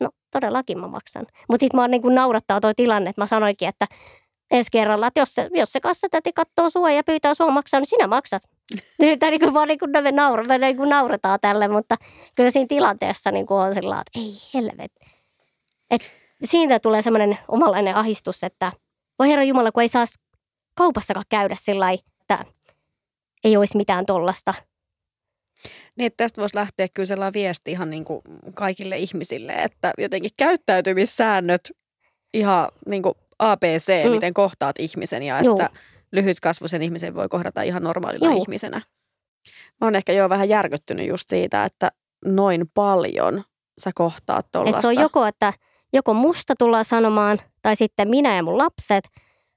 no todellakin mä maksan. Mutta sitten mä oon niin kuin naurattaa toi tilanne, että mä sanoinkin, että ensi kerralla, että jos se, jos se kassatäti katsoo sua ja pyytää sua maksaa, niin sinä maksat. Tämä niin kuin vaan niin kuin me, naura, me niin kuin nauretaan tälle, mutta kyllä siinä tilanteessa niin kuin on sillä että ei helvet. Et siitä tulee semmoinen omanlainen ahistus, että voi Herra Jumala, kun ei saa kaupassakaan käydä sillä että ei olisi mitään tollasta – niin, että tästä voisi lähteä kyllä sellainen viesti ihan niin kuin kaikille ihmisille, että jotenkin käyttäytymissäännöt ihan niin kuin ABC, mm. miten kohtaat ihmisen ja Juu. että lyhytkasvuisen ihmisen voi kohdata ihan normaalilla Juu. ihmisenä. Mä oon ehkä jo vähän järkyttynyt just siitä, että noin paljon sä kohtaat tuollaista. se on joko, että joko musta tullaan sanomaan, tai sitten minä ja mun lapset,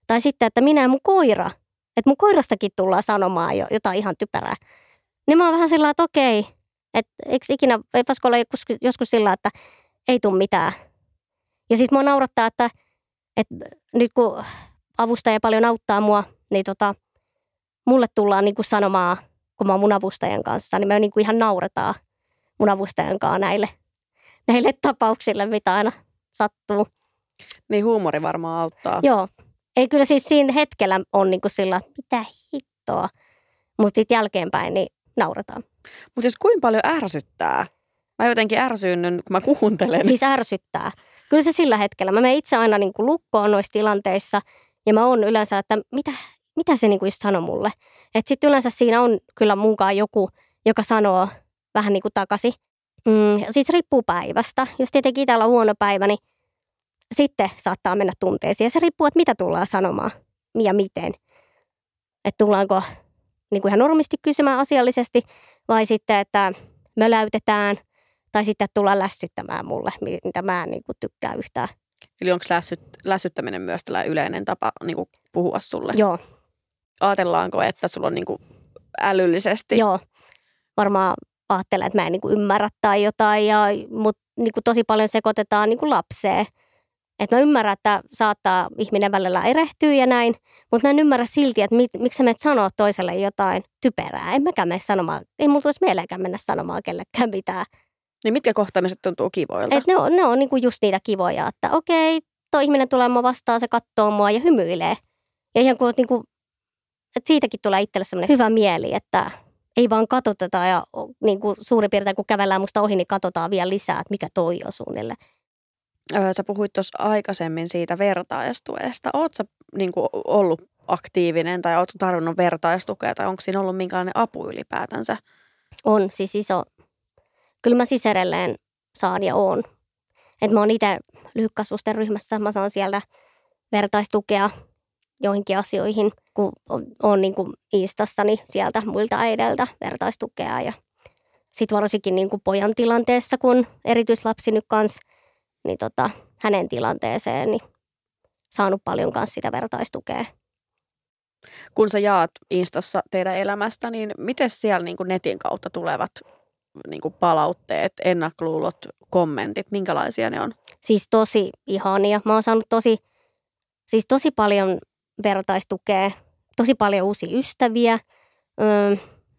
tai sitten, että minä ja mun koira. Että mun koirastakin tullaan sanomaan jo jotain ihan typerää. Niin mä oon vähän sillä että okei, että eikö ikinä, ei olla joskus, joskus sillä, että ei tule mitään. Ja sitten mua naurattaa, että, että nyt kun avustaja paljon auttaa mua, niin tota, mulle tullaan niin kuin sanomaan, kun mä oon mun avustajan kanssa, niin me niin kuin ihan nauretaan mun avustajan kanssa näille, näille tapauksille, mitä aina sattuu. Niin huumori varmaan auttaa. Joo. Ei kyllä siis siinä hetkellä on niin kuin sillä, että mitä hittoa. Mutta sitten jälkeenpäin niin naurataan. Mutta siis kuinka paljon ärsyttää? Mä jotenkin ärsyynnyn, kun mä kuuntelen. Siis ärsyttää. Kyllä se sillä hetkellä. Mä menen itse aina niin kuin lukkoon noissa tilanteissa ja mä oon yleensä, että mitä, mitä se niin kuin just sanoi mulle. Että sitten yleensä siinä on kyllä munkaan joku, joka sanoo vähän niin kuin takaisin. Mm, siis riippuu päivästä. Jos tietenkin täällä on huono päivä, niin sitten saattaa mennä tunteisiin. Ja se riippuu, että mitä tullaan sanomaan ja miten. Että tullaanko niin kuin ihan normisti kysymään asiallisesti, vai sitten, että möläytetään tai sitten tullaan lässyttämään mulle, mitä mä en niin kuin tykkää yhtään. Eli onko lässyt, lässyttäminen myös tällainen yleinen tapa niin kuin puhua sulle? Joo. Ajatellaanko, että sulla on niin kuin älyllisesti? Joo. Varmaan ajattelen, että mä en niin kuin ymmärrä tai jotain, ja, mutta niin kuin tosi paljon sekoitetaan niin kuin lapseen. Et mä ymmärrän, että saattaa ihminen välillä erehtyä ja näin, mutta mä en ymmärrä silti, että mit, miksi sä menet sanoa toiselle jotain typerää. En mäkään mene sanomaan, ei mulla tulisi mieleenkään mennä sanomaan kellekään mitään. Niin mitkä kohtaamiset tuntuu kivoilta? Et ne on, ne on niinku just niitä kivoja, että okei, toi ihminen tulee mua vastaan, se katsoo mua ja hymyilee. Ja ihan kuin, niinku, että siitäkin tulee itselle semmoinen hyvä mieli, että ei vaan katsota ja niin kuin suurin piirtein kun kävellään musta ohi, niin katsotaan vielä lisää, että mikä toi on suunnilleen. Sä puhuit tuossa aikaisemmin siitä vertaistuesta. Oletko niin ollut aktiivinen tai oletko tarvinnut vertaistukea tai onko siinä ollut minkälainen apu ylipäätänsä? On siis iso. Kyllä mä siis edelleen saan ja oon. Et mä oon itse lyhykkasvusten ryhmässä, mä saan siellä vertaistukea joihinkin asioihin, kun on, on niin kuin Instassani sieltä muilta äideltä vertaistukea ja sitten varsinkin niin kuin pojan tilanteessa, kun erityislapsi nyt kanssa, niin tota, hänen tilanteeseen, niin saanut paljon kanssa sitä vertaistukea. Kun sä jaat Instassa teidän elämästä, niin miten siellä niin kuin netin kautta tulevat niin kuin palautteet, ennakkoluulot, kommentit, minkälaisia ne on? Siis tosi ihania. Mä oon saanut tosi, siis tosi paljon vertaistukea, tosi paljon uusia ystäviä. Öö,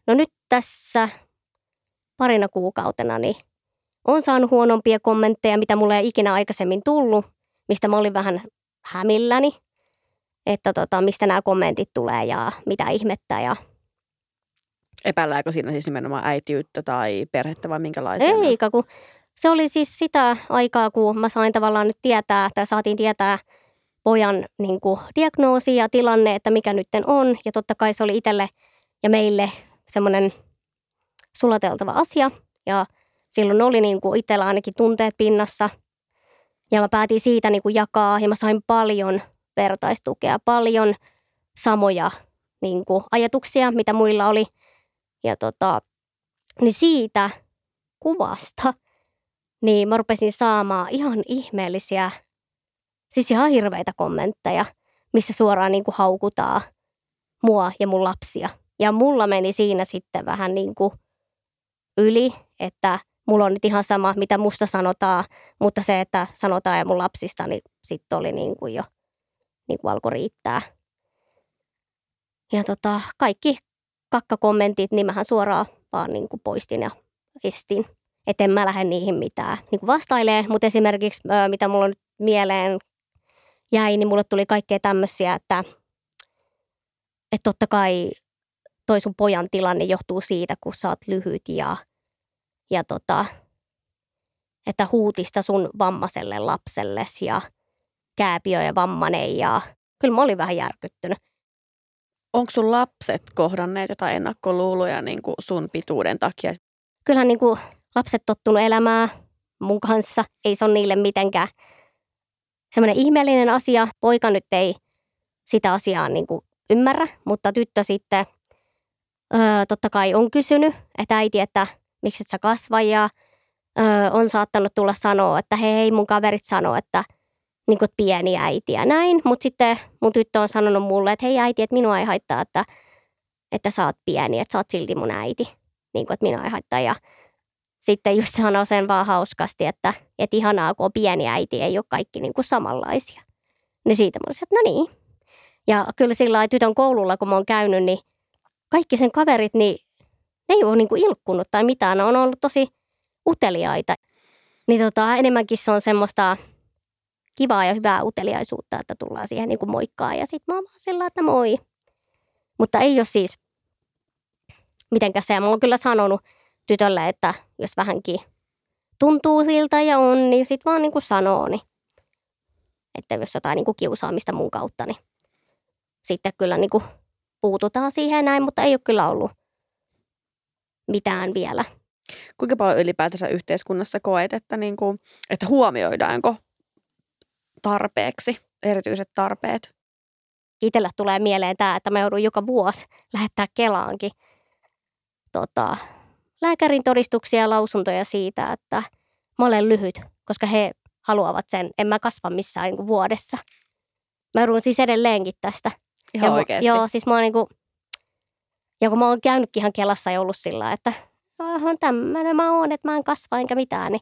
no nyt tässä parina kuukautena niin on saanut huonompia kommentteja, mitä mulle ei ikinä aikaisemmin tullut, mistä mä olin vähän hämilläni, että tota, mistä nämä kommentit tulee ja mitä ihmettä ja Epäillääkö siinä siis nimenomaan äitiyttä tai perhettä vai minkälaisia? Eikä, kun se oli siis sitä aikaa, kun mä sain tavallaan nyt tietää, tai saatiin tietää pojan niin kuin, diagnoosi ja tilanne, että mikä nytten on. Ja totta kai se oli itselle ja meille semmoinen sulateltava asia. Ja silloin oli niin kuin itsellä ainakin tunteet pinnassa. Ja mä päätin siitä niin kuin jakaa ja mä sain paljon vertaistukea, paljon samoja niin kuin ajatuksia, mitä muilla oli. Ja tota, niin siitä kuvasta, niin mä rupesin saamaan ihan ihmeellisiä, siis ihan hirveitä kommentteja, missä suoraan niin kuin haukutaan mua ja mun lapsia. Ja mulla meni siinä sitten vähän niin kuin yli, että mulla on nyt ihan sama, mitä musta sanotaan, mutta se, että sanotaan ja mun lapsista, niin sitten oli niin kuin jo, niin kuin alkoi riittää. Ja tota, kaikki kakkakommentit, niin mähän suoraan vaan niin kuin poistin ja estin. Että en mä lähde niihin mitään niin kuin vastailee, mutta esimerkiksi mitä mulla nyt mieleen jäi, niin mulle tuli kaikkea tämmöisiä, että, että totta kai toi sun pojan tilanne johtuu siitä, kun sä oot lyhyt ja, ja tota, että huutista sun vammaselle lapselles ja kääpiö ja vammanen ja kyllä mä olin vähän järkyttynyt. Onko sun lapset kohdanneet jotain ennakkoluuloja niin kuin sun pituuden takia? Kyllähän niin kuin lapset tottunut elämää mun kanssa. Ei se ole niille mitenkään semmoinen ihmeellinen asia. Poika nyt ei sitä asiaa niin kuin ymmärrä, mutta tyttö sitten öö, totta kai on kysynyt, että äiti, että miksi et sä kasva ja öö, on saattanut tulla sanoa, että hei, mun kaverit sanoo, että niin kuin, pieni äiti ja näin. Mutta sitten mun tyttö on sanonut mulle, että hei äiti, että minua ei haittaa, että, että sä oot pieni, että sä oot silti mun äiti. Niin kuin, että minua ei haittaa. Ja sitten just sanoo sen vaan hauskasti, että, että ihanaa, kun on pieni äiti, ei ole kaikki niin kuin samanlaisia. Niin siitä mä olisin, että no niin. Ja kyllä sillä tytön koululla, kun mä oon käynyt, niin kaikki sen kaverit, niin ne ei ole niin kuin ilkkunut tai mitään. Ne on ollut tosi uteliaita. Niin tota, enemmänkin se on semmoista kivaa ja hyvää uteliaisuutta, että tullaan siihen niin kuin moikkaan. Ja sitten mä oon vaan sillä, että moi. Mutta ei ole siis mitenkään se. Mä oon kyllä sanonut tytölle, että jos vähänkin tuntuu siltä ja on, niin sitten vaan niin kuin sanoo. Niin. Että jos jotain niin kuin kiusaamista mun kautta, niin sitten kyllä niin kuin puututaan siihen näin, mutta ei ole kyllä ollut mitään vielä. Kuinka paljon ylipäätänsä yhteiskunnassa koet, että, niin kuin, että huomioidaanko tarpeeksi, erityiset tarpeet? Itellä tulee mieleen tämä, että mä joudun joka vuosi lähettää Kelaankin tota, lääkärin todistuksia ja lausuntoja siitä, että mä olen lyhyt, koska he haluavat sen. En mä kasva missään niin kuin vuodessa. Mä joudun siis edelleenkin tästä. Ihan ja oikeasti? Joo, siis mä oon niin kuin, ja kun mä oon käynytkin ihan Kelassa ja ollut sillä, että on tämmöinen mä oon, että mä en kasva enkä mitään. Niin,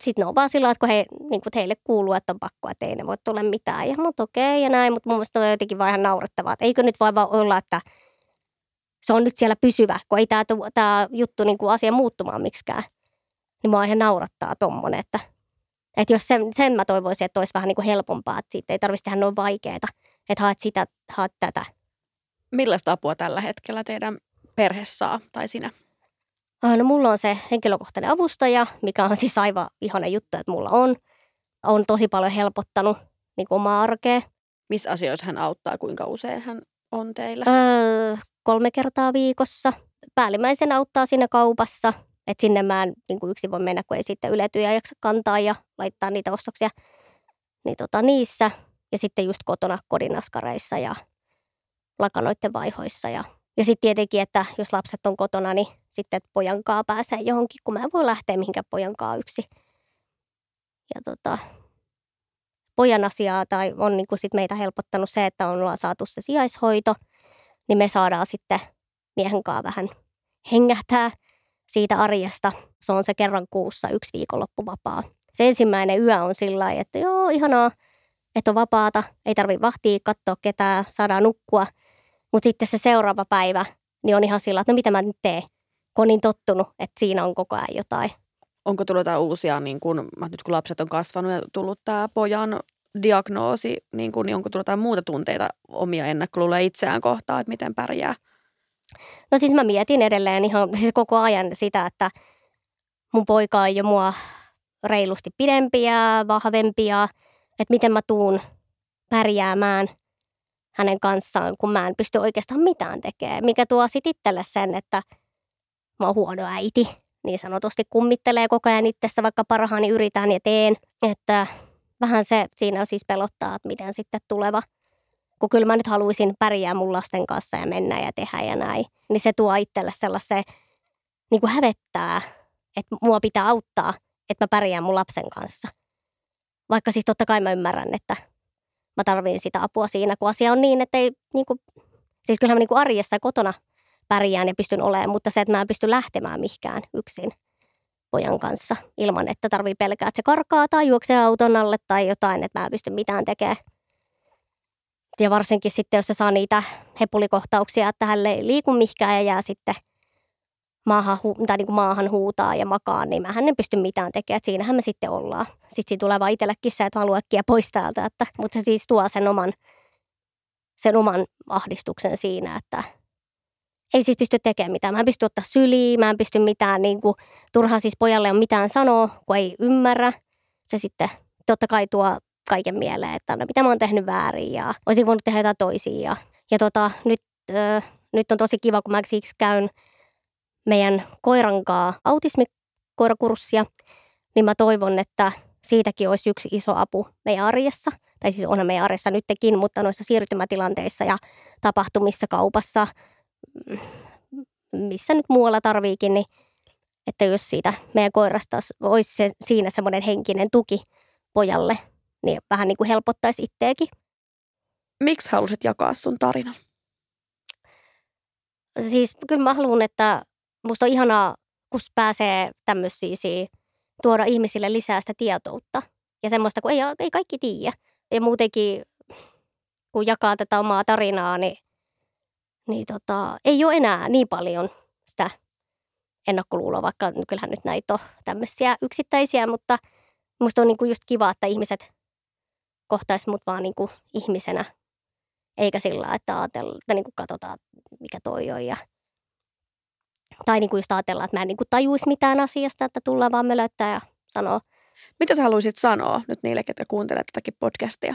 sitten ne on vaan sillä että kun he, niin kun heille kuuluu, että on pakko, että ei ne voi tulla mitään. Ja mutta okei okay, ja näin, mutta mun mielestä on jotenkin vaan ihan naurettavaa. Että eikö nyt voi vaan olla, että se on nyt siellä pysyvä, kun ei tämä, tämä juttu niin kuin asia muuttumaan miksikään. Niin mua ihan naurattaa tommonen, että, että jos sen, sen mä toivoisin, että olisi vähän niin kuin helpompaa, että siitä ei tarvitsisi tehdä noin vaikeaa, että haet sitä, haet tätä. Millaista apua tällä hetkellä teidän perhe saa tai sinä? No mulla on se henkilökohtainen avustaja, mikä on siis aivan ihana juttu, että mulla on. on tosi paljon helpottanut niin kuin omaa arkea. Missä asioissa hän auttaa, kuinka usein hän on teillä? Öö, kolme kertaa viikossa. Päällimmäisen auttaa siinä kaupassa, että sinne mä en niin kuin yksin voi mennä, kun ei sitten yletyjä jaksa kantaa ja laittaa niitä ostoksia niin tota, niissä. Ja sitten just kotona kodinaskareissa ja lakanoiden vaihoissa. Ja, ja sitten tietenkin, että jos lapset on kotona, niin sitten pojankaa pääsee johonkin, kun mä en voi lähteä mihinkään pojankaa yksi. Ja tota, pojan asiaa tai on niin kuin sit meitä helpottanut se, että on saatu se sijaishoito, niin me saadaan sitten miehen kanssa vähän hengähtää siitä arjesta. Se on se kerran kuussa yksi viikonloppu vapaa. Se ensimmäinen yö on sillä että joo, ihanaa, että on vapaata, ei tarvi vahtia, katsoa ketään, saadaan nukkua. Mutta sitten se seuraava päivä, niin on ihan sillä, että no mitä mä nyt teen, kun on niin tottunut, että siinä on koko ajan jotain. Onko tullut jotain uusia, niin kun, nyt kun lapset on kasvanut ja tullut tämä pojan diagnoosi, niin, kun, niin onko tullut jotain muuta tunteita omia ennakkoluuloja itseään kohtaan, että miten pärjää? No siis mä mietin edelleen ihan siis koko ajan sitä, että mun poika on jo mua reilusti pidempiä, vahvempia, että miten mä tuun pärjäämään hänen kanssaan, kun mä en pysty oikeastaan mitään tekemään. Mikä tuo sitten itselle sen, että mä oon huono äiti, niin sanotusti kummittelee koko ajan itsessä, vaikka parhaani yritän ja teen. Että vähän se siinä siis pelottaa, että miten sitten tuleva kun kyllä mä nyt haluaisin pärjää mun lasten kanssa ja mennä ja tehdä ja näin, niin se tuo itselle sellaisen, niin kuin hävettää, että mua pitää auttaa, että mä pärjään mun lapsen kanssa. Vaikka siis totta kai mä ymmärrän, että mä tarvin sitä apua siinä, kun asia on niin, että ei, niin kuin, siis kyllähän mä niin kuin arjessa kotona pärjään ja pystyn olemaan, mutta se, että mä en pysty lähtemään mihinkään yksin pojan kanssa ilman, että tarvii pelkää, että se karkaa tai juoksee auton alle tai jotain, että mä en pysty mitään tekemään. Ja varsinkin sitten, jos se saa niitä hepulikohtauksia, että hän ei liiku mihinkään ja jää sitten maahan, tai niin kuin maahan huutaa ja makaa, niin mähän en pysty mitään tekemään. Siinähän me sitten ollaan. Sitten siinä tulee vaan itsellekin se, että haluaa pois täältä. Että, mutta se siis tuo sen oman, sen oman ahdistuksen siinä, että ei siis pysty tekemään mitään. Mä en pysty ottaa syliin, mä en pysty mitään, niin kuin, turha siis pojalle on mitään sanoa, kun ei ymmärrä. Se sitten totta kai tuo kaiken mieleen, että no, mitä mä oon tehnyt väärin ja olisin voinut tehdä jotain toisia. Ja, ja tota, nyt, ö, nyt on tosi kiva, kun mä siksi käyn meidän koirankaa autismikoirakurssia, niin mä toivon, että siitäkin olisi yksi iso apu meidän arjessa. Tai siis onhan meidän arjessa nytkin, mutta noissa siirtymätilanteissa ja tapahtumissa kaupassa, missä nyt muualla tarviikin, niin että jos siitä meidän koirasta olisi se, siinä semmoinen henkinen tuki pojalle, niin vähän niin kuin helpottaisi itteekin. Miksi halusit jakaa sun tarinan? Siis kyllä mä haluan, että musta on ihanaa, kun pääsee tämmöisiä tuoda ihmisille lisää sitä tietoutta. Ja semmoista, kun ei, ei kaikki tiedä. Ja muutenkin, kun jakaa tätä omaa tarinaa, niin, niin tota, ei ole enää niin paljon sitä ennakkoluuloa, vaikka kyllähän nyt näitä on tämmöisiä yksittäisiä, mutta musta on niinku just kiva, että ihmiset kohtaisi mut vaan niin kuin ihmisenä, eikä sillä että, ajatella, että niin kuin katsotaan, mikä toi on. Ja, tai niin kuin just ajatellaan, että mä en niin kuin tajuisi mitään asiasta, että tullaan vaan mölöttää ja sanoo. Mitä sä haluaisit sanoa nyt niille, ketkä kuuntelee tätäkin podcastia?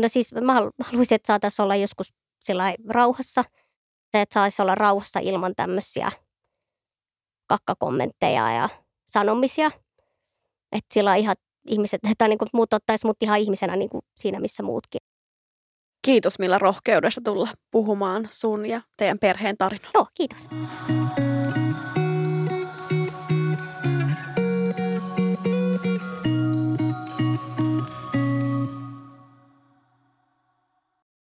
No siis mä haluaisin, että saataisiin olla joskus sillä rauhassa. Se, että saisi olla rauhassa ilman tämmöisiä kakkakommentteja ja sanomisia. Että sillä ihan ihmiset, tai niin kuin muut ottaisi mut ihan ihmisenä niin kuin siinä, missä muutkin. Kiitos Milla rohkeudesta tulla puhumaan sun ja teidän perheen tarinoita. Joo, kiitos.